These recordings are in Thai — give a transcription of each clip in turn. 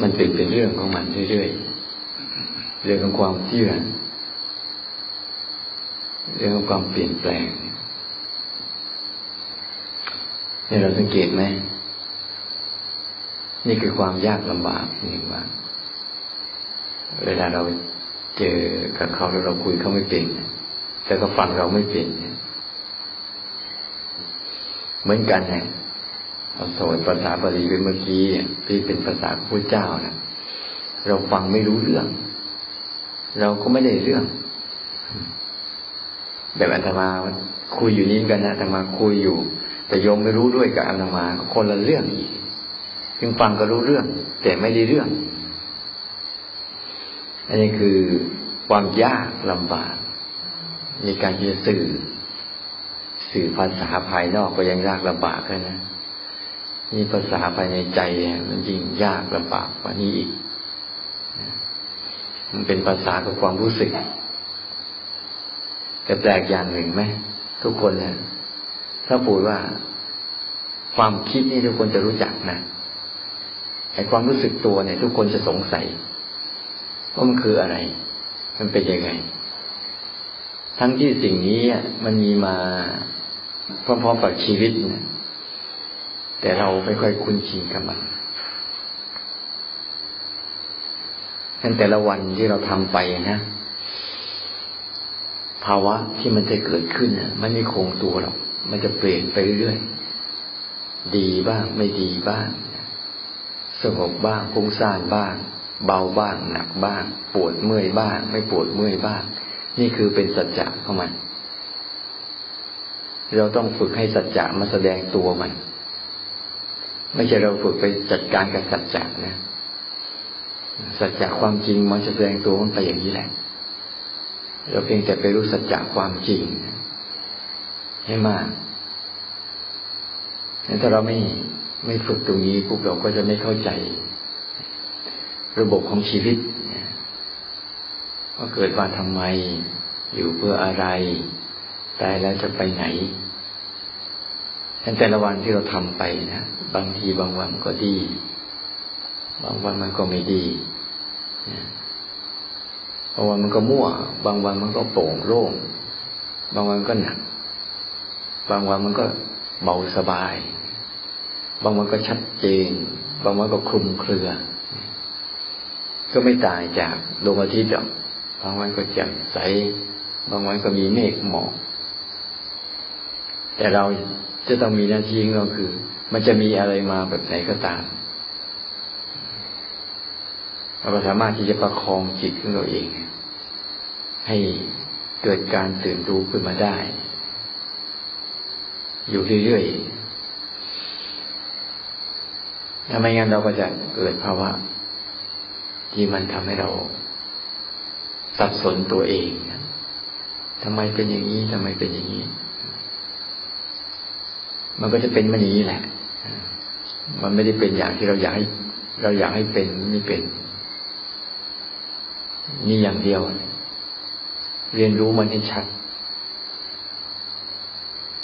มันเป็นเป็นเรื่องของมันเรื่อยๆ เรื่องของความเชื่อ เรื่องของความเปลี่ยนแปลงนี่เราสังเกตไหม นี่คือความยากลำบากหนึ่งว่า เวลาเราเจอกับเขาแล้วเราคุยเขาไม่เป็น แต่ก็ฟังเราไม่เป็น เหมือนกันนะ เราสอนภาษาบาลีไปเมื่อกี้ที่เป็นภาษาพระเจ้านะเราฟังไม่รู้เรื่อง เราก็ไม่ได้เรื่อง แบบอัตมาคุยอยู่นี้กันนะอัตมาคุยอยู่ แต่โยมไม่รู้ด้วยกับอัตมาคนละเรื่องอีกจึงฟังก็รู้เรื่อง แต่ไม่ได้เรื่อง อันนี้คือความยากลำบากในการที่จะสื่อ สื่อภาษาภายนอกก็ยังยากลำบากเลยนะ นี่ภาษาภายในใจมันยิ่งยากลำบากกว่านี้อีก มันเป็นภาษาของความรู้สึก แต่แปลกอย่างหนึ่งไหมทุกคนเนี่ยถ้าพูดว่าความคิดนี่ทุกคนจะรู้จักนะไอ้ความรู้สึกตัวเนี่ย ทุกคนจะสงสัยว่ามันคืออะไร มันเป็นยังไง ทั้งที่สิ่งนี้มันมีมาพร้อมๆกับชีวิตเนี่ย แต่เราไม่ค่อยคุ้นชินกับมันทั้งแต่ละวันที่เราทำไปนะภาวะที่มันจะเกิดขึ้นมันไม่คงตัวหรอกมันจะเปลี่ยนไปเรื่อยดีบ้าง ไม่ดีบ้างสงบบ้างฟุ้งซ่านบ้าง เบาบ้าง หนักบ้าง ปวดเมื่อยบ้าง ไม่ปวดเมื่อยบ้าง นี่คือเป็นสัจจะของมัน เราต้องฝึกให้สัจจะมาแสดงตัวมัน ไม่ใช่เราฝึกไปจัดการกับสัจจะนะสัจจะความจริงมันจะแสดงตัวมันไปอย่างนี้แหละ เราเพียงแต่ไปรู้สัจจะความจริงให้มากถ้าเราไม่ไม่ฝึกตรงนี้พวกเราก็จะไม่เข้าใจ ระบบของชีวิตว่าเกิดมาทำไม อยู่เพื่ออะไร ตายแล้วจะไปไหน แต่ละวันที่เราทำไปนะบางทีบางวันก็ดี บางวันมันก็ไม่ดีบางวันมันก็มั่ว บางวันมันก็โปร่งโล่ง บางวันก็หนัก บางวันมันก็เบาสบาย บางวันก็ชัดเจน บางวันก็คลุมเครือ ก็ไม่ต่างจากดวงอาทิตย์บางวันก็แจ่มใส บางวันก็มีเมฆหมอก แต่เรา จะต้องมีหน้าที่ก็คือ มันจะมีอะไรมาแบบไหนก็ตามเราสามารถที่จะประคองจิตของเราเอง ให้เกิดการตื่นรู้ขึ้นมาได้ อยู่เรื่อยๆถ้าไม่งั้นเราก็จะเกิดภาวะที่มันทำให้เราสับสนตัวเองทำไมเป็นอย่างนี้ทำไมเป็นอย่างนี้ มันก็จะเป็นมันอย่างนี้แหละ มันไม่ได้เป็นอย่างที่เราอยากให้ เราอยากให้เป็นไม่เป็น นี่อย่างเดียว เรียนรู้มันให้ชัด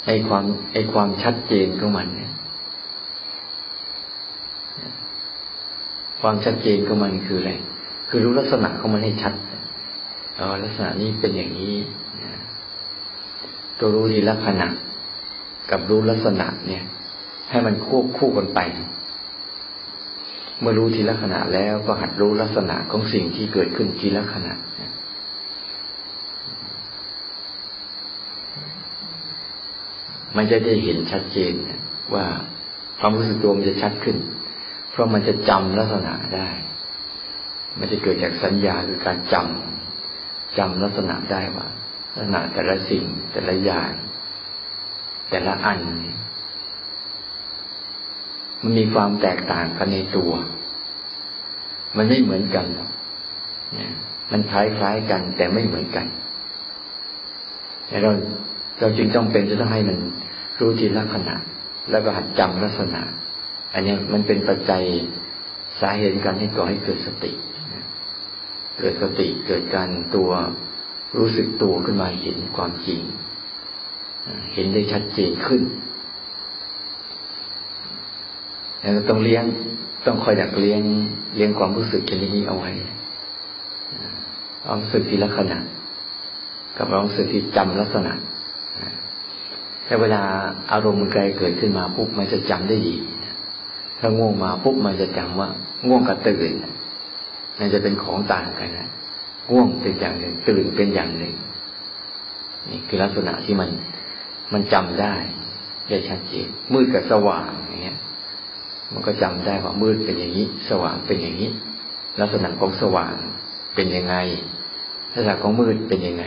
ไอ้ความไอ้ความชัดเจนของมันเนี่ยความชัดเจนของมันคืออะไร คือรู้ลักษณะของมันให้ชัดอ๋อลักษณะนี้เป็นอย่างนี้ ตัวรู้ทีละขณะ กับรู้ลักษณะเนี่ย ให้มันควบคู่กันไป เมื่อรู้ทีละขณะแล้วก็หัดรู้ลักษณะของสิ่งที่เกิดขึ้นทีละขณะมันจะได้เห็นชัดเจนว่าความรู้สึกตัวมันจะชัดขึ้น เพราะมันจะจำลักษณะได้ มันจะเกิดจากสัญญาคือการจำจำลักษณะได้ว่าลักษณะแต่ละสิ่งแต่ละอย่าง แต่ละอัน มันมีความแตกต่างกันในตัว มันไม่เหมือนกันมันคล้ายคล้ายกัน แต่ไม่เหมือนกันแต่เราเราจึงต้องเป็นจะต้องให้มันรู้ทีละขณะ แล้วก็หัดจำลักษณะ อันนี้มันเป็นปัจจัยสาเหตุการให้ก่อให้เกิดสติ เกิดสติเกิดการตัวรู้สึกตัวขึ้นมาเห็นความจริง เห็นได้ชัดเจนขึ้นแล้วต้องเลี้ยงต้องคอยดักเลี้ยงเลี้ยงความรู้สึกชนิดนี้เอาไว้ความรู้สึกที่ลักษณะ กับความรู้สึกที่จำลักษณะแต่เวลาอารมณ์มันไกลเกิดขึ้นมาปุ๊บมันจะจำได้ดีถ้าง่วงมาปุ๊บมันจะจำว่า ง่วงกับตื่นมันจะเป็นของต่างกันนะง่วงเป็นอย่างหนึ่งตื่นเป็นอย่างหนึ่งนี่คือลักษณะที่มัน มันจำได้ ได้ชัดเจนมืดกับสว่างอย่างเงี้ย มันก็จำได้ว่ามืดเป็นอย่างนี้ สว่างเป็นอย่างนี้ ลักษณะของสว่างเป็นยังไง ลักษณะของมืดเป็นยังไง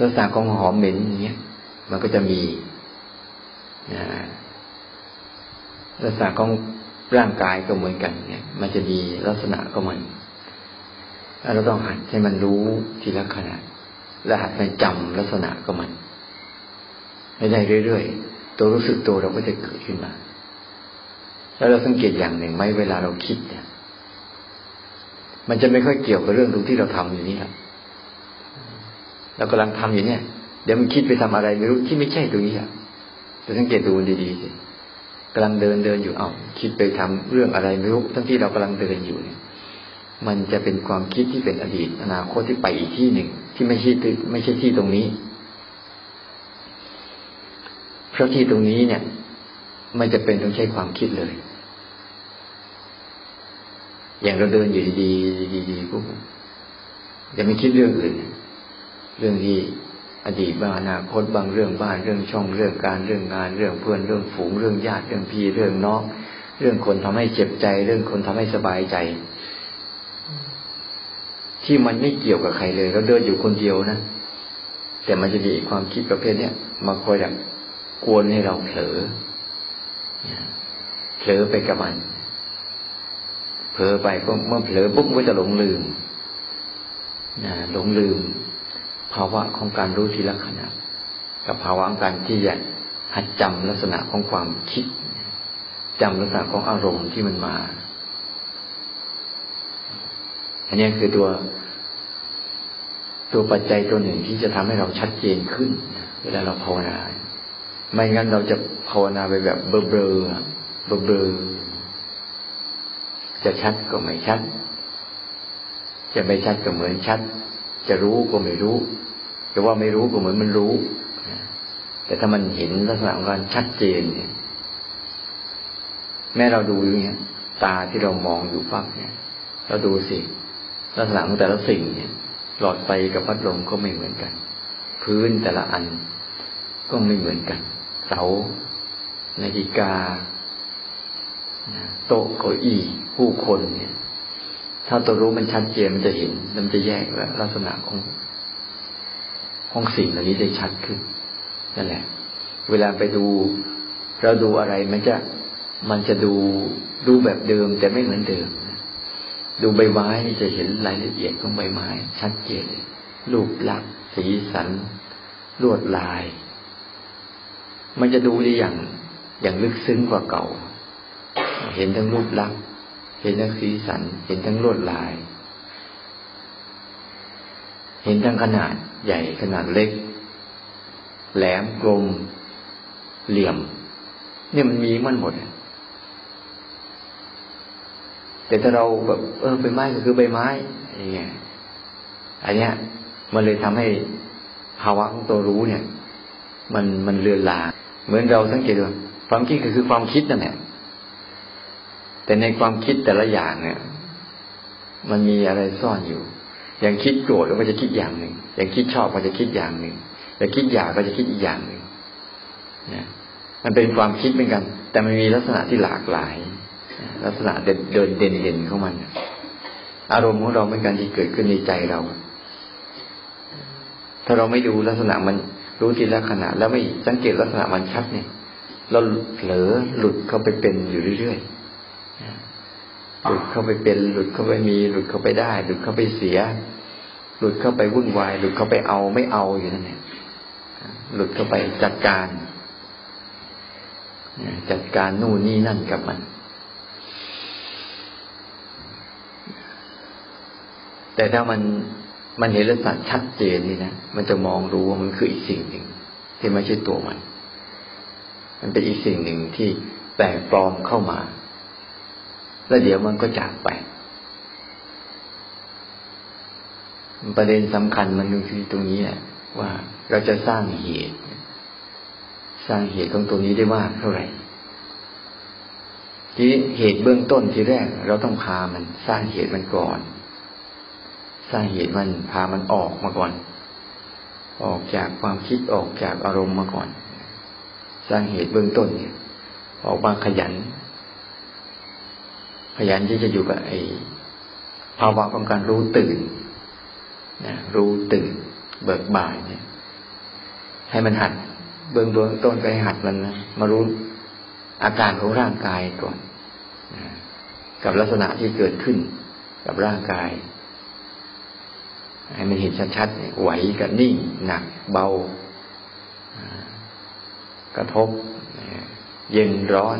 ลักษณะของหอมเหม็นอย่างเงี้ย มันก็จะมีนะลักษณะของร่างกายก็เหมือนกันเนี่ย มันจะมีลักษณะก็มัน เราต้องหัดให้มันรู้ทีละขณะและหัดมันจำลักษณะก็มันไม่ได้เรื่อยๆ ตัวรู้สึกตัวเราก็จะเกิดขึ้นมา แล้วเราสังเกตอย่างหนึ่งไหมเวลาเราคิดเนี่ย มันจะไม่ค่อยเกี่ยวกับเรื่องตรงที่เราทำอยู่นี่ครับเรากำลังทำอยู่เนี่ย เดี๋ยวมันคิดไปทำอะไรไม่รู้ที่ไม่ใช่ตรงนี้ครับจะสังเกตดูดีๆสิกำลังเดินเดินอยู่เอาคิดไปทำเรื่องอะไรไม่รู้ทั้งที่เรากำลังเดินอยู่เนี่ย มันจะเป็นความคิดที่เป็นอดีต อนาคตที่ไปอีกที่หนึ่ง ที่ไม่ใช่ไม่ใช่ที่ตรงนี้เพราะที่ตรงนี้เนี่ยมันจะเป็นต้องใช้ความคิดเลย อย่างเราเดินอยู่ดีๆดีๆปุ๊บจะไม่คิดเรื่องอื่น เรื่องที่อดีตบ้างอนาคตบางเรื่องบ้านเรื่องช่องเรื่องการเรื่องงานเรื่องเพื่อนเรื่องฝูงเรื่องญาติเรื่องพี่เรื่องน้องเรื่องคนทำให้เจ็บใจ เรื่องคนทำให้สบายใจ ที่มันไม่เกี่ยวกับใครเลยเราเดินอยู่คนเดียวนะแต่มันจะมีความคิดประเภทเนี้ยมาคอยแบบกวนให้เราเผลอเผลอไปกับมันเผลอไปก็เมื่อเผลอปุ๊บก็จะหลงลืมนะหลงลืม ภาวะของการรู้ทีละขณะกับภาวะของการที่จะหัดจำลักษณะของความคิดจำลักษณะของอารมณ์ที่มันมา อันนี้คือตัว ตัวปัจจัยตัวหนึ่งที่จะทำให้เราชัดเจนขึ้น เวลาเราภาวนา ไม่งั้นเราจะภาวนาไปแบบเบลอเบลอเบลอจะชัดก็ไม่ชัด จะไม่ชัดก็เหมือนชัด จะรู้ก็ไม่รู้จะว่าไม่รู้ก็เหมือนมันรู้ แต่ถ้ามันเห็นลักษณะของการชัดเจนเนี่ย แม้เราดูอย่างเงี้ย ตาที่เรามองอยู่ปั๊บเนี่ย เราดูสิลักษณะของแต่ละสิ่งเนี่ย หลอดไฟกับพัดลมก็ไม่เหมือนกัน พื้นแต่ละอันก็ไม่เหมือนกัน เสานาฬิกาโต๊ะเก้าอี้ผู้คนเนี่ย ถ้าตัวรู้มันชัดเจนมันจะเห็น มันจะแยกแล้วลักษณะของของสิ่งเหล่านี้ได้ชัดขึ้นนั่นแหละ เวลาไปดู เราดูอะไรมันจะมันจะดูดูแบบเดิมแต่ไม่เหมือนเดิม ดูใบไม้นี่จะเห็นรายละเอียดของใบไม้ ชัดเจนรูปลักษณ์สีสัน ลวดลาย มันจะดูได้อย่างอย่างลึกซึ้งกว่าเก่า เห็นทั้งรูปลักษณ์เห็นทั้งสีสัน เห็นทั้งลวดลาย เห็นทั้งขนาดใหญ่ขนาดเล็ก แหลมกลม เหลี่ยม เนี่ยมันมีมันหมด แต่ถ้าเราแบบเออใบไม้ก็คือใบไม้อย่างเงี้ยอันเนี้ย มันเลยทำให้ภาวะของตัวรู้เนี่ย มันมันเลือนลางเหมือนเราสังเกตดูความคิดก็คือความคิดนั่นแหละแต่ในความคิดแต่ละอย่างเนี่ย มันมีอะไรซ่อนอยู่ อย่างคิดโกรธก็จะคิดอย่างหนึ่งอย่างคิดชอบก็จะคิดอย่างหนึ่งแต่างคิดอยากก็จะคิดอีกอย่างหนึ่งนะมันเป็นความคิดเหมือนกัน แต่มันมีลักษณะที่หลากหลาย ลักษณะเด่นเดินเด่นเด่นของมัน อารมณ์ของเราเป็นการที่เกิดขึ้นในใจเรา ถ้าเราไม่ดูลักษณะมันรู้ทีละขณะ แล้วไม่สังเกตลักษณะมันชัดเนี่ย เราเผลอหลุดเข้าไปเป็นอยู่เรื่อยๆหลุดเข้าไปเป็น หลุดเข้าไปมี หลุดเข้าไปได้ หลุดเข้าไปเสีย หลุดเข้าไปวุ่นวาย หลุดเข้าไปเอาไม่เอาอยู่นั่นแหละหลุดเข้าไปจัดการจัดการนู่นนี่นั่นกับมัน แต่ถ้ามันมันเห็นลักษณะชัดเจนนี่นะมันจะมองรู้ว่ามันคืออีกสิ่งหนึ่ง ที่ไม่ใช่ตัวมัน มันเป็นอีกสิ่งหนึ่งที่แปลกปลอมเข้ามา แล้วเดี๋ยวมันก็จากไปประเด็นสำคัญมันอยู่ที่ตรงนี้แหละว่าเราจะสร้างเหตุ สร้างเหตุของตัวนี้ได้มากเท่าไหร่ทีเหตุเบื้องต้นที่แรก เราต้องพามันสร้างเหตุมันก่อน สาเหตุมันพามันออกมาก่อน ออกจากความคิดออกจากอารมณ์มาก่อนสร้างเหตุเบื้องต้นเนี่ย ออกมาขยัน ขยันที่จะอยู่กับไอ้ภาวะของการรู้ตื่นนะรู้ตื่น เบิกบานเนี่ย ให้มันหัด เบื้องเบื้องต้นก็ให้หัดมันนะมารู้อาการของร่างกายก่อนนะกับลักษณะที่เกิดขึ้นกับร่างกาย ให้มันเห็นชัดๆไหวกับนิ่ง หนักเบากระทบ เย็นร้อน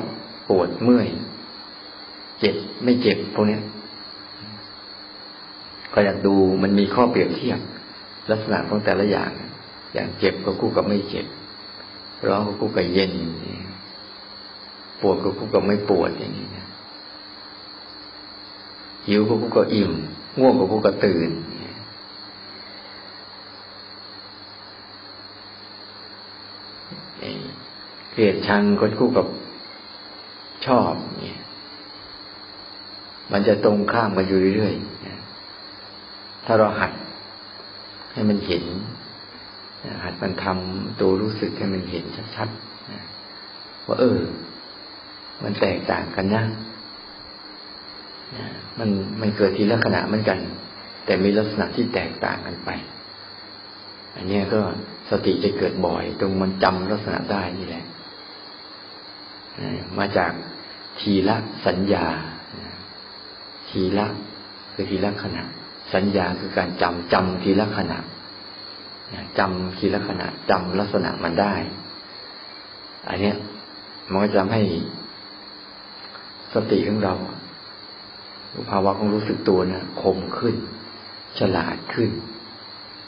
ปวดเมื่อย เจ็บไม่เจ็บพวกนี้ก็อยากดูมันมีข้อเปรียบเทียบ ลักษณะของแต่ละอย่าง อย่างเจ็บก็คู่กับไม่เจ็บ ร้อนก็คู่กับเย็น ปวดก็คู่กับไม่ปวดอย่างนี้หิวก็คู่กับอิ่ม ง่วงก็คู่กับตื่น เกลียดชังก็คู่กับชอบเนี่ยมันจะตรงข้ามกันอยู่เรื่อยๆถ้าเราหัดให้มันเห็น หัดมันทำตัวรู้สึกให้มันเห็นชัดๆว่าเออ มันแตกต่างกันนะมันมันเกิดทีละขณะเหมือนกัน แต่มีลักษณะที่แตกต่างกันไป อันนี้ก็สติจะเกิดบ่อย ตรงมันจำลักษณะได้นี่แหละ มาจากทีละสัญญาทีละคือทีละขณะ สัญญาคือการจำจำทีละขณะจำทีละขณะจำลักษณะมันได้ อันเนี้ยมันก็จะทำให้สติของเราภาวะของรู้สึกตัวนะคมขึ้น ฉลาดขึ้น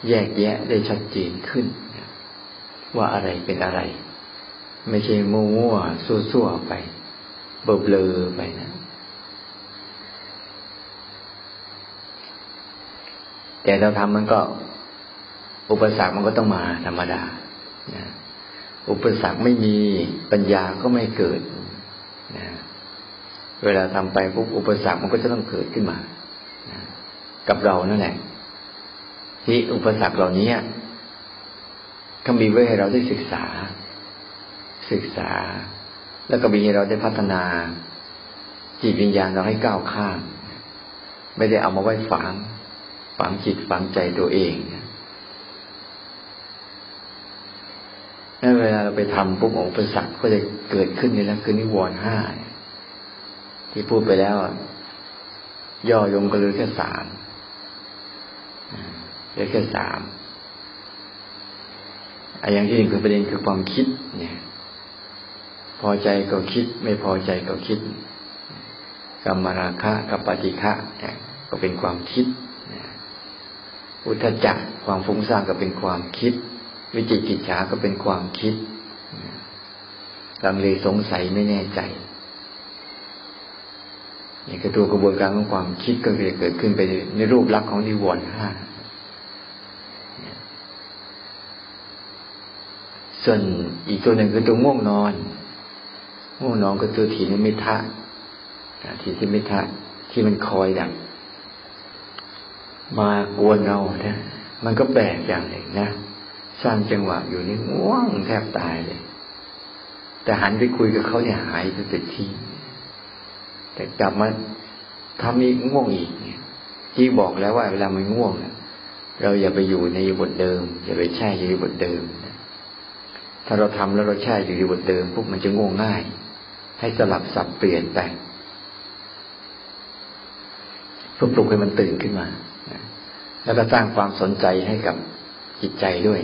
แยกแยะได้ชัดเจนขึ้น ว่าอะไรเป็นอะไร ไม่ใช่มั่วๆซั่วๆไปเบลอๆไปนะ แต่เราทำมันก็ อุปสรรคมันก็ต้องมาธรรมดานะอุปสรรคไม่มีปัญญาก็ไม่เกิดนะเวลาทำไปปุ๊บอุปสรรคมันก็จะต้องเกิดขึ้นมานะกับเรานั่นแหละ ที่อุปสรรคเหล่านี้เขามีไว้ให้เราได้ศึกษา ศึกษา แล้วก็มีให้เราได้พัฒนา จิตวิญญาณเราให้ก้าวข้าม ไม่ได้เอามาไว้ฝังฝังจิตฝังใจตัวเองนั่นเวลาเราไปทำปุ๊บอุปสรรคก็จะเกิดขึ้นนี่แหละคือนิวรณ์ห้าที่พูดไปแล้ว ย่อยงก็เหลือแค่สามเหลือแค่สามออย่างที่หนึ่งคือประเด็นคือความคิด เนี่ย พอใจก็คิด ไม่พอใจก็คิดกรรมราคะกับปฏิฆะเนี่ยก็เป็นความคิดอุทจักความฟุ้งซ่านก็เป็นความคิด วิจิกิจฉาก็เป็นความคิดลังเลสงสัยไม่แน่ใจนี่คือตัวกระบวนการของความคิดก็จะเกิดขึ้นไปในรูปลักษณ์ของนิวรณ์ห้าส่วนอีกตัวหนึ่งคือตัวง่วงนอน ง่วงนอนก็ตัวถีนิมิทะถีนิมิทะที่มันคอยดังมากวนเรานะมันก็แปลกอย่างหนึ่งนะสร้างจังหวะอยู่นี่ง่วงแทบตายเลย แต่หันไปคุยกับเขาเนี่ยหายไปเต็มที่แต่กลับมาทำอีกง่วงอีกเนี่ยที่บอกแล้วว่าเวลามันง่วงเราอย่าไปอยู่ในบทเดิม อย่าไปแช่อยู่ในบทเดิม ถ้าเราทำแล้วเราแช่อยู่ในบทเดิมปุ๊บมันจะง่วงง่าย ให้สลับสับเปลี่ยนไปเพื่อปลุกให้มันตื่นขึ้นมา แล้วก็สร้างความสนใจให้กับจิตใจด้วย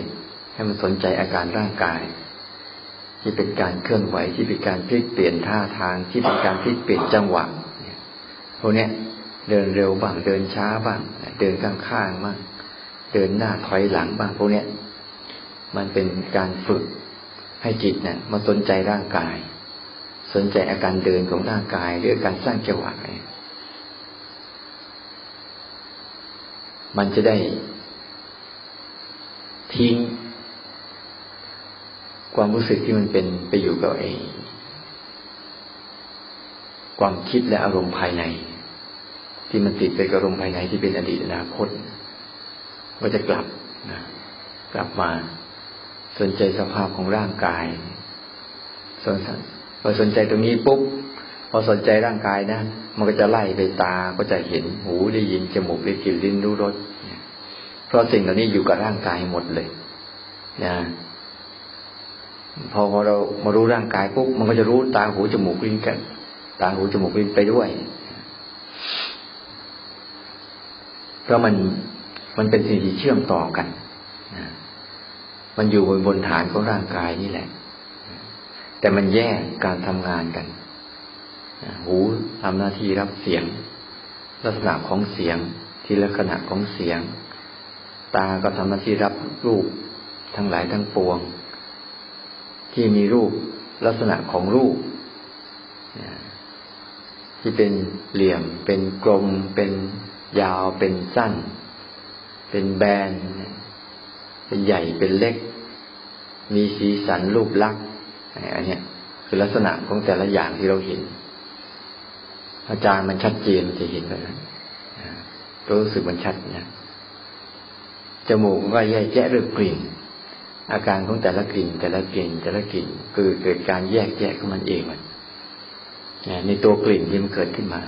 ให้มันสนใจอาการร่างกาย ที่เป็นการเคลื่อนไหวที่เป็นการพลิกเปลี่ยนท่าทางที่เป็นการพลิกเปลี่ยนจังหวะพวกนี้เดินเร็วบ้างเดินช้าบ้าง เดินข้างๆบ้างเดินหน้าถอยหลังบ้างพวกนี้มันเป็นการฝึกให้จิตเนะี่ยมาสนใจร่างกาย นใจอาการเดินของร่างกายหรือการสร้างจังหวะมันจะได้ทิ้งความรู้สึกที่มันเป็นไปอยู่กับเองความคิดและอารมณ์ภายใน ที่มันติดไปกับอารมณ์ภายในที่เป็นอดีตอนาคต ก็จะกลับนะกลับมา สนใจสภาพของร่างกายสน อสนใจตรงนี้ปุ๊บพอสนใจร่างกายนะมันก็จะไล่ไปตาก็จะเห็นหูได้ยินจมูกได้กลิ่นลิ้นรู้รสเพราะสิ่งเหล่านี้อยู่กับร่างกายหมดเลยนะพอเรามารู้ร่างกายปุ๊บมันก็จะรู้ตาหูจมูกลิ้นกันตาหูจมูกลิ้นไปด้วยเพราะมันมันเป็นสิ่งที่เชื่อมต่อกันมันอยู่บนบนฐานของร่างกายนี่แหละ แต่มันแยกการทำงานกัน หูทำหน้าที่รับเสียง ลักษณะของเสียงที่ลักษณะของเสียง ตาก็ทำหน้าที่รับรูปทั้งหลายทั้งปวง ที่มีรูปลักษณะของรูป ที่เป็นเหลี่ยม เป็นกลม เป็นยาว เป็นสั้น เป็นแบน เป็นใหญ่เป็นเล็ก มีสีสันรูปลักษณ อันนี้คือลักษณะของแต่ละอย่างที่เราเห็น อาจารย์มันชัดเจนมันจะเห็นแบบนั้นรู้สึกมันชัดนะจมูกก็แยกแยะเรื่องกลิ่น อาการของแต่ละกลิ่น แต่ละกลิ่น แต่ละกลิ่น คือเกิดการแยกแยะของมันเองมันในตัวกลิ่นที่มันเกิดขึ้นมา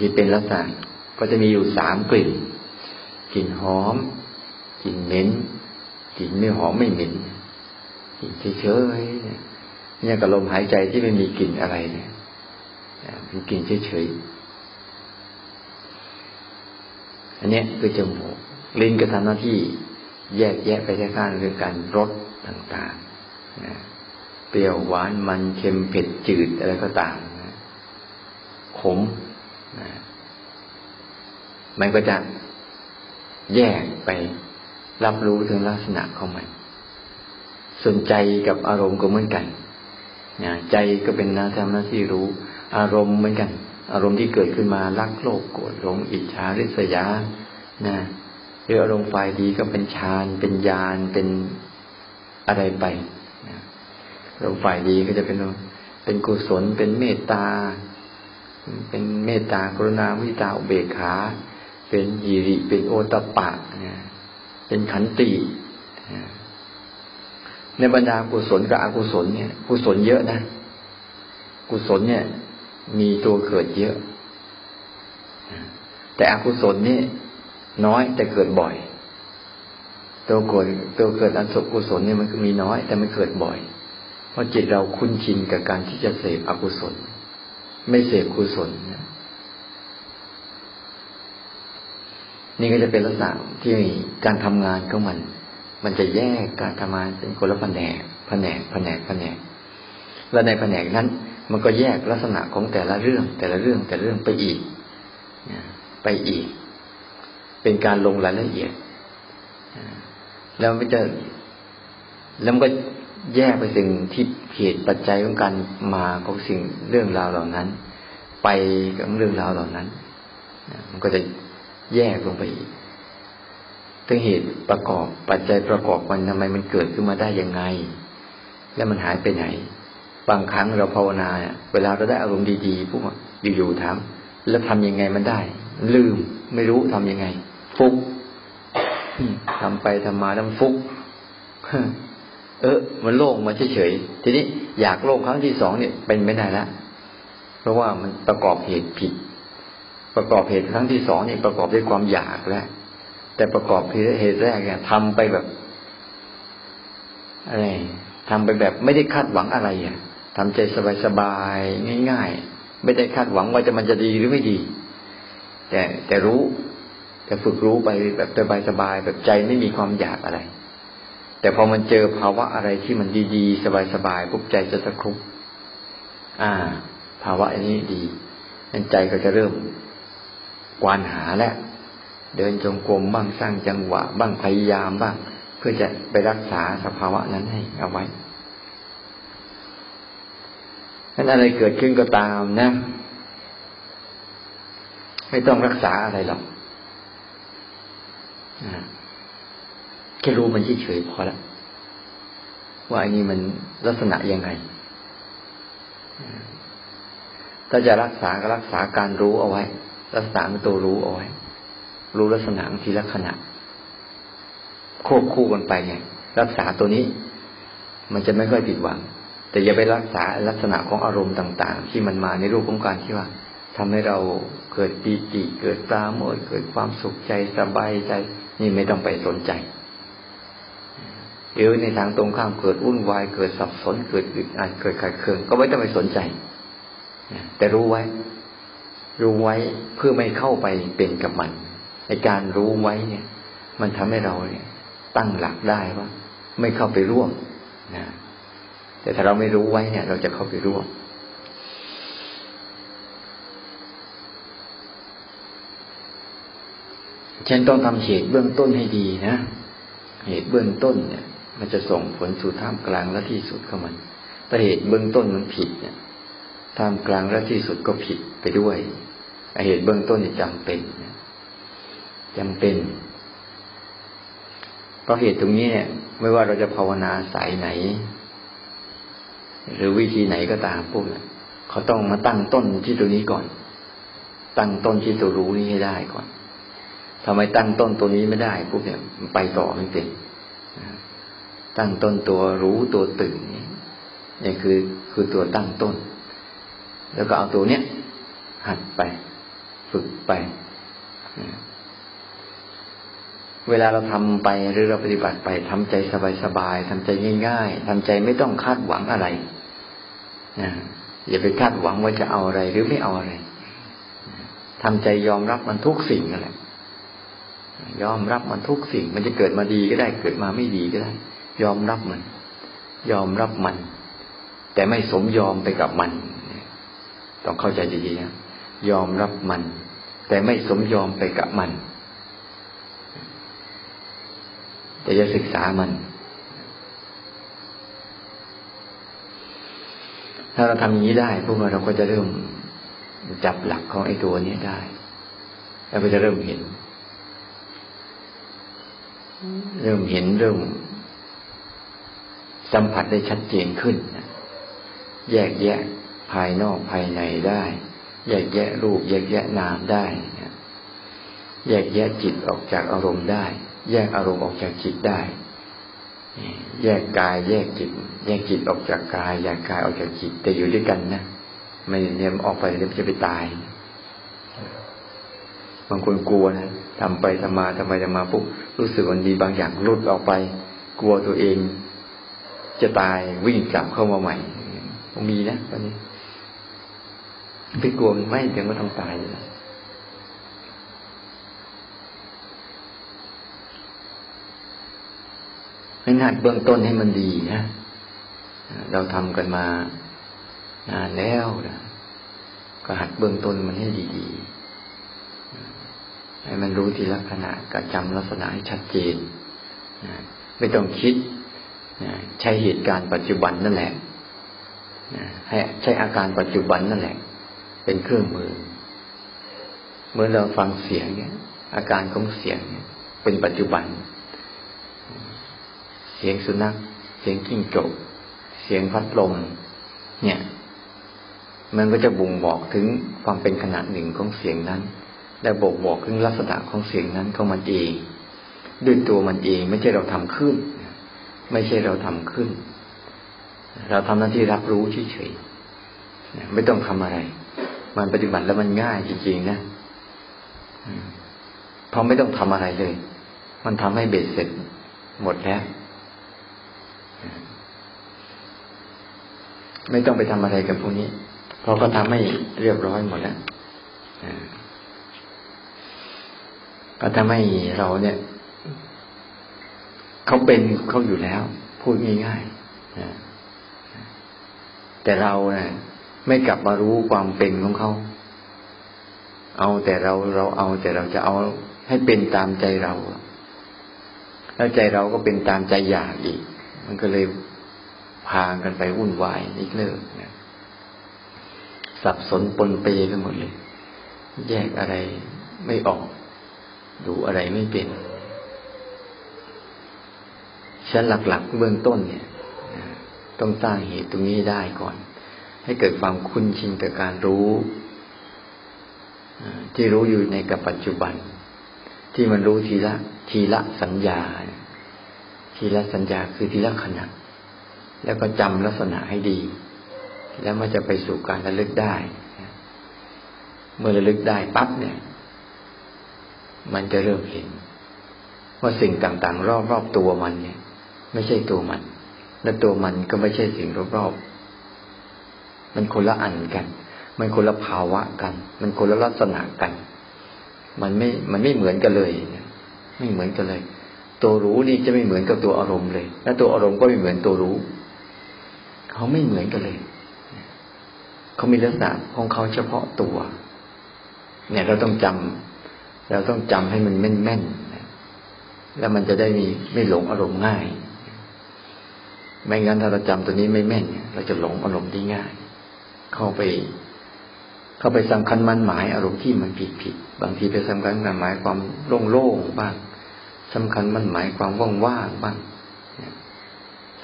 ที่เป็นลักษณะก็จะมีอยู่สามกลิ่น กลิ่นหอม กลิ่นเหม็น กลิ่นไม่หอมไม่เหม็น เฉยๆเนี่ยกับลมหายใจที่ไม่มีกลิ่นอะไรเนี่ยเป็นกลิ่นเฉยๆอันนี้คือจมูกลิ้นก็ทำหน้าที่แยกแยะไปข้างๆเรื่องการรสต่างๆนะเปรี้ยวหวานมันเค็มเผ็ดจืดอะไรก็ตามนะขมนะมันก็จะแยกไปรับรู้ถึงลักษณะของมัน สนใจกับอารมณ์ก็เหมือนกันนะใจก็เป็นนาทำหน้าที่รู้ อารมณ์เหมือนกัน อารมณ์ที่เกิดขึ้นมารักโลภโกรธหลงอิจฉาริษยานะหรืออารมณ์ฝ่ายดีก็เป็นฌานเป็นญาณเป็นอะไรไปนะอารมณ์ฝ่ายดีก็จะเป็นเป็นกุศลเป็นเมตตา เป็นเมตตากรุณาวิตาอุเบกขา เป็นยีริเป็นโอตปะนี่ยเป็นขันติ ในบรรดากุศลกับอกุศลเนี่ย กุศลเยอะนะ กุศลเนี่ย มีตัวเกิดเยอะ แต่อกุศลนี่น้อยแต่เกิดบ่อย ตัวเกิดตัวเกิดอันศกุศลเนี่ยมันมีน้อย แต่มันเกิดบ่อย เพราะจิตเราคุ้นชินกับการที่จะเสพอกุศล ไม่เสพกุศลนะนี่ก็จะเป็นลักษณะที่การทำงานของมัน มันจะแยกการทำงานเป็นคนละแผนกแผนกแผนกแผนก และในแผนกนั้น มันก็แยกลักษณะของแต่ละเรื่อง แต่ละเรื่องแต่ละเรื่องไปอีกไปอีก เป็นการลงรายละเอียดแล้วมันจะแล้วมันก็แยกไปถึงที่เหตุปัจจัยของการมาของสิ่งเรื่องราวเหล่านั้น ไปกับเรื่องราวเหล่านั้น มันก็จะแยกลงไปอีก ถึงเหตุประกอบปัจจัยประกอบมันทำไมมันเกิดขึ้นมาได้ยังไง แล้วมันหายไปไหน บางครั้งเราภาวนาเวลาเราได้อารมณ์ดีๆพวกอยู่ๆถามแล้วทำยังไงมันได้ ลืมไม่รู้ทํำยังไง ฟุกทำไปทำมาแล้วฟุกเออ มันโล่งมาเฉยๆทีนี้อยากโล่งครั้งที่สองเนี่ยเป็นไม่ได้แล้วเพราะว่ามันประกอบเหตุผิด ประกอบเหตุครั้งที่สองเนี่ยประกอบด้วยความอยากแล้ว แต่ประกอบเหตุแรกเนี่ยทำไปแบบอะไรทำไปแบบไม่ได้คาดหวังอะไรอะทำใจสบายๆง่าย ๆ ไม่ได้คาดหวังว่าจะมันจะดีหรือไม่ดี แต่แต่รู้แต่ฝึกรู้ไปแบบสบายๆแบบใจไม่มีความอยากอะไร แต่พอมันเจอภาวะอะไรที่มันดีๆ สบายๆปุ๊บใจจะตะครุบอ่า ภาวะอันนี้ดีนั่นใจก็จะเริ่มกวานหาแล้ว เดินจงกรมบ้างสร้างจังหวะ บ้างพยายามบ้าง เพื่อจะไปรักษาสภาวะนั้นให้เอาไว้นั้นอะไรเกิดขึ้นก็ตามนะ ไม่ต้องรักษาอะไรหรอกแค่รู้มันเฉยๆพอแล้วว่าอันนี้มันลักษณะยังไง ถ้าจะรักษาก็รักษาการรู้เอาไว้ รักษาตัวรู้เอาไว้ รู้ลักษณะทีละขณะ ควบคู่กันไปไงรักษาตัวนี้ มันจะไม่ค่อยผิดหวัง แต่อย่าไปรักษาลักษณะของอารมณ์ต่าง ๆ ที่มันมาในรูปของการที่ว่าทำให้เราเกิดปีติเกิดปราโมทเกิดความสุขใจสบายใจ นี่ไม่ต้องไปสนใจหรือในทางตรงข้ามเกิดวุ่นวายเกิดสับสนเกิดอึดอัดเกิดขัดเคืองก็ไม่ต้องไปสนใจแต่รู้ไว้ รู้ไว้เพื่อไม่เข้าไปเป็นกับมัน ในการรู้ไว้เนี่ย มันทำให้เราเนี่ย ตั้งหลักได้ว่า ไม่เข้าไปร่วมนะแต่ถ้าเราไม่รู้ไว้เนี่ย เราจะเข้าไปร่วมฉันต้องทำเหตุเบื้องต้นให้ดีนะ เหตุเบื้องต้นเนี่ย มันจะส่งผลสู่ท่ามกลางและที่สุดของมันถ้าเหตุเบื้องต้นมันผิดเนี่ยท่ามกลางและที่สุดก็ผิดไปด้วยเหตุเบื้องต้นนี่จำเป็น จำเป็น เพราะเหตุตรงนี้เนี่ย ไม่ว่าเราจะภาวนาสายไหน หรือวิธีไหนก็ตามพวกนั้นเขาต้องมาตั้งต้นที่ตัวนี้ก่อน ตั้งต้นที่ตัวรู้นี้ให้ได้ก่อนทำไมตั้งต้นตัวนี้ไม่ได้พวกเนี่ยมันไปต่อไม่เป็นตั้งต้นตัวรู้ตัวตื่นนี่นี่คือคือตัวตั้งต้น แล้วก็เอาตัวเนี้ยหัดไป ฝึกไป เวลาเราทำไปหรือเราปฏิบัติไปทำใจสบายๆทำใจง่าย ๆทำใจไม่ต้องคาดหวังอะไรนะอย่าไปคาดหวังว่าจะเอาอะไรหรือไม่เอาอะไรทำใจยอมรับมันทุกสิ่งนั่นแหละยอมรับมันทุกสิ่ง มันจะเกิดมาดีก็ได้ เกิดมาไม่ดีก็ได้ ยอมรับมัน ยอมรับมัน แต่ไม่สมยอมไปกับมัน ต้องเข้าใจดีๆนะยอมรับมัน แต่ไม่สมยอมไปกับมัน แต่จะศึกษามัน ถ้าเราทำอย่างนี้ได้พวกเราเราก็จะเริ่มจับหลักของไอ้ตัวนี้ได้ แล้วก็จะเริ่มเห็น เริ่มเห็นเริ่มสัมผัสได้ชัดเจนขึ้น แยกแยะภายนอกภายในได้ แยกแยะรูป แยกแยะนามได้ แยกแยะจิตออกจากอารมณ์ได้ แยกอารมณ์ออกจากจิตได้ แยกกายแยกจิต แยกจิตออกจากกายแยกกายออกจากจิตแต่อยู่ด้วยกันนะไม่เนี่ยออกไปแล้วจะไปตาย บางคนกลัวนะทำไปทำมาทำไปทำมาปุ๊บรู้สึกมันมีบางอย่างลุดออกไป กลัวตัวเอง จะตายวิ่งกลับเข้ามาใหม่มีนะตอนนี้ไปกลัวไม่ถึงว่าต้องตายเล ยให้หัดเบื้องต้นให้มันดีนะเราทำกันมานานแล้วนะก็หัดเบื้องต้นมันให้ดีๆให้มันรู้ทีละขณะกระจำลักษณะให้ชัดเจนไม่ต้องคิดใช้เหตุการณ์ปัจจุบันนั่นแหละให้ใช้อาการปัจจุบันนั่นแหละ เป็นเครื่องมือ เมื่อเราฟังเสียงเนี่ยอาการของเสียงเนี่ยเป็นปัจจุบันเสียงสุนัข เสียงกิ้งจก เสียงพัดลม เนี่ย มันก็จะบ่งบอกถึงความเป็นขนาดหนึ่งของเสียงนั้น และบอกบอกถึงลักษณะของเสียงนั้นของมันเอง ด้วยตัวมันเองไม่ใช่เราทำขึ้น ไม่ใช่เราทำขึ้น เราทำหน้าที่รับรู้เฉยๆไม่ต้องทำอะไร มันปฏิบัติแล้วมันง่ายจริงๆนะเพราะไม่ต้องทำอะไรเลย มันทำให้เบ็ดเสร็จหมดแล้ว ไม่ต้องไปทำอะไรกับพวกนี้ เพราะก็ทำให้เรียบร้อยหมดแล้วก็ทำให้เราเนี่ยเขาเป็นเขาอยู่แล้ว พูดง่ายๆแต่เราเนี่ยไม่กลับมารู้ความเป็นของเขา เอาแต่เราเราเอาแต่เราจะเอาให้เป็นตามใจเรา แล้วใจเราก็เป็นตามใจอยากอีก มันก็เลยพากันไปวุ่นวายอีกเลิกนะสับสนปนเปกันหมดเลย แยกอะไรไม่ออก ดูอะไรไม่เป็นชั้นหลักๆเบื้องต้นเนี่ยต้องสร้างเหตุตรงนี้ได้ก่อน ให้เกิดความคุ้นชินกับการรู้ที่รู้อยู่ในกับปัจจุบัน ที่มันรู้ทีละทีละสัญญา ทีละสัญญาคือทีละขณะ แล้วก็จำลักษณะให้ดี แล้วมันจะไปสู่การระลึกได้ เมื่อระลึกได้ปั๊บเนี่ย มันจะเริ่มเห็น ว่าสิ่งต่างๆ รอบๆตัวมันเนี่ย ไม่ใช่ตัวมัน และตัวมันก็ไม่ใช่สิ่งรอบๆมันคนละอันกัน มันคนละภาวะกัน มันคนละลักษณะกัน มันไม่ มันไม่เหมือนกันเลย ไม่เหมือนกันเลย ตัวรู้นี่จะไม่เหมือนกับตัวอารมณ์เลย และตัวอารมณ์ก็ไม่เหมือนตัวรู้ เขาไม่เหมือนกันเลย เขามีลักษณะของเขาเฉพาะตัว เนี่ยเราต้องจำเราต้องจำให้มันแม่นแม่นแล้วมันจะได้มีไม่หลงอารมณ์ง่าย ไม่งั้นถ้าเราจำตัวนี้ไม่แม่น เราจะหลงอารมณ์ได้ง่าย เข้าไป เข้าไปสำคัญมันหมายอารมณ์ที่มันผิดผิดบางทีไปสำคัญมันหมายความโล่งๆบ้าง สำคัญมันหมายความว่างๆบ้าง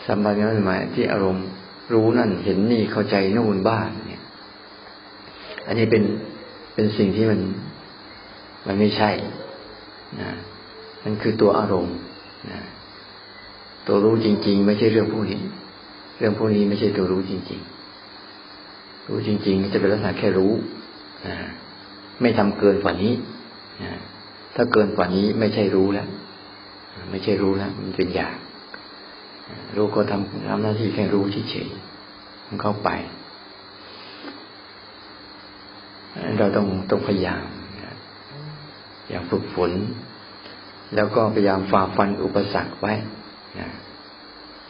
สำคัญมันหมายที่อารมณ์รู้นั่นเห็นนี่เข้าใจนู่นบ้างเนี่ย อันนี้เป็นเป็นสิ่งที่มัน มันไม่ใช่นะมันคือตัวอารมณ์นะตัวรู้จริง ๆ ไม่ใช่เรื่องพวกนี้ เรื่องพวกนี้ไม่ใช่ตัวรู้จริง ๆ รู้จริงๆจะเป็นลักษณะแค่รู้นะไม่ทำเกินกว่านี้นะถ้าเกินกว่านี้ไม่ใช่รู้แล้ว ไม่ใช่รู้แล้วมันเป็นอยาก รู้ก็ทำทำหน้าที่แค่รู้เฉยๆมันเข้าไป เราต้องต้องพยายามอยากฝึกฝน แล้วก็พยายามฝ่าฟันอุปสรรคไว้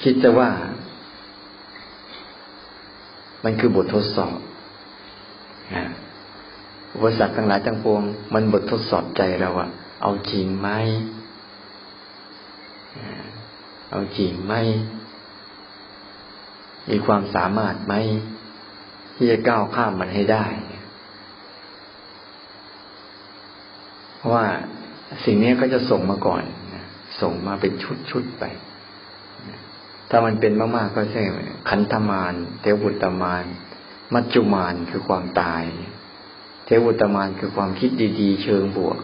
คิดจะว่า มันคือบททดสอบอุปสรรคทั้งหลายทั้งปวง มันบททดสอบใจเราอะเอาจริงไหม เอาจริงไหมมีความสามารถไหมที่จะก้าวข้ามมันให้ได้เพราะว่าสิ่งนี้ก็จะส่งมาก่อนส่งมาเป็นชุดๆไป ถ้ามันเป็นมากๆก็ใช่ขันธมารเทวุตมารมัจจุมารคือความตาย เทวุตมารคือความคิดดี ๆ เชิงบวก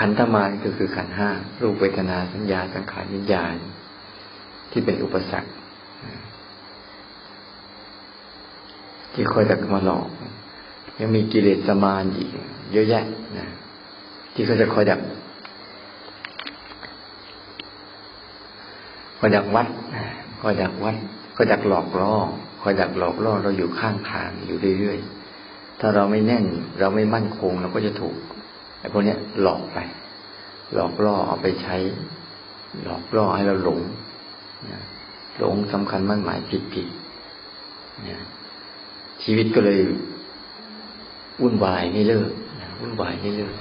ขันธมารก็คือขันห้ารูปเวทนาสัญญาสังขารวิญญาณ ที่เป็นอุปสรรคที่คอยดักมาหลอก ยังมีกิเลสมารอีก เยอะแยะนะที่เขาจะคอยดักคอยดักวัดคอยดักวัดคอยดักหลอกล่อคอยดักหลอกล่อเราอยู่ข้างทางอยู่เรื่อยๆถ้าเราไม่แน่น เราไม่มั่นคงเราก็จะถูก ไอ้พวกนี้หลอกไป หลอกล่อเอาไปใช้ หลอกล่อให้เราหลงหลงสำคัญมั่นหมายผิดผิดชีวิตก็เลยวุ่นวายไม่เลิกวุ่นวายไม่เลิก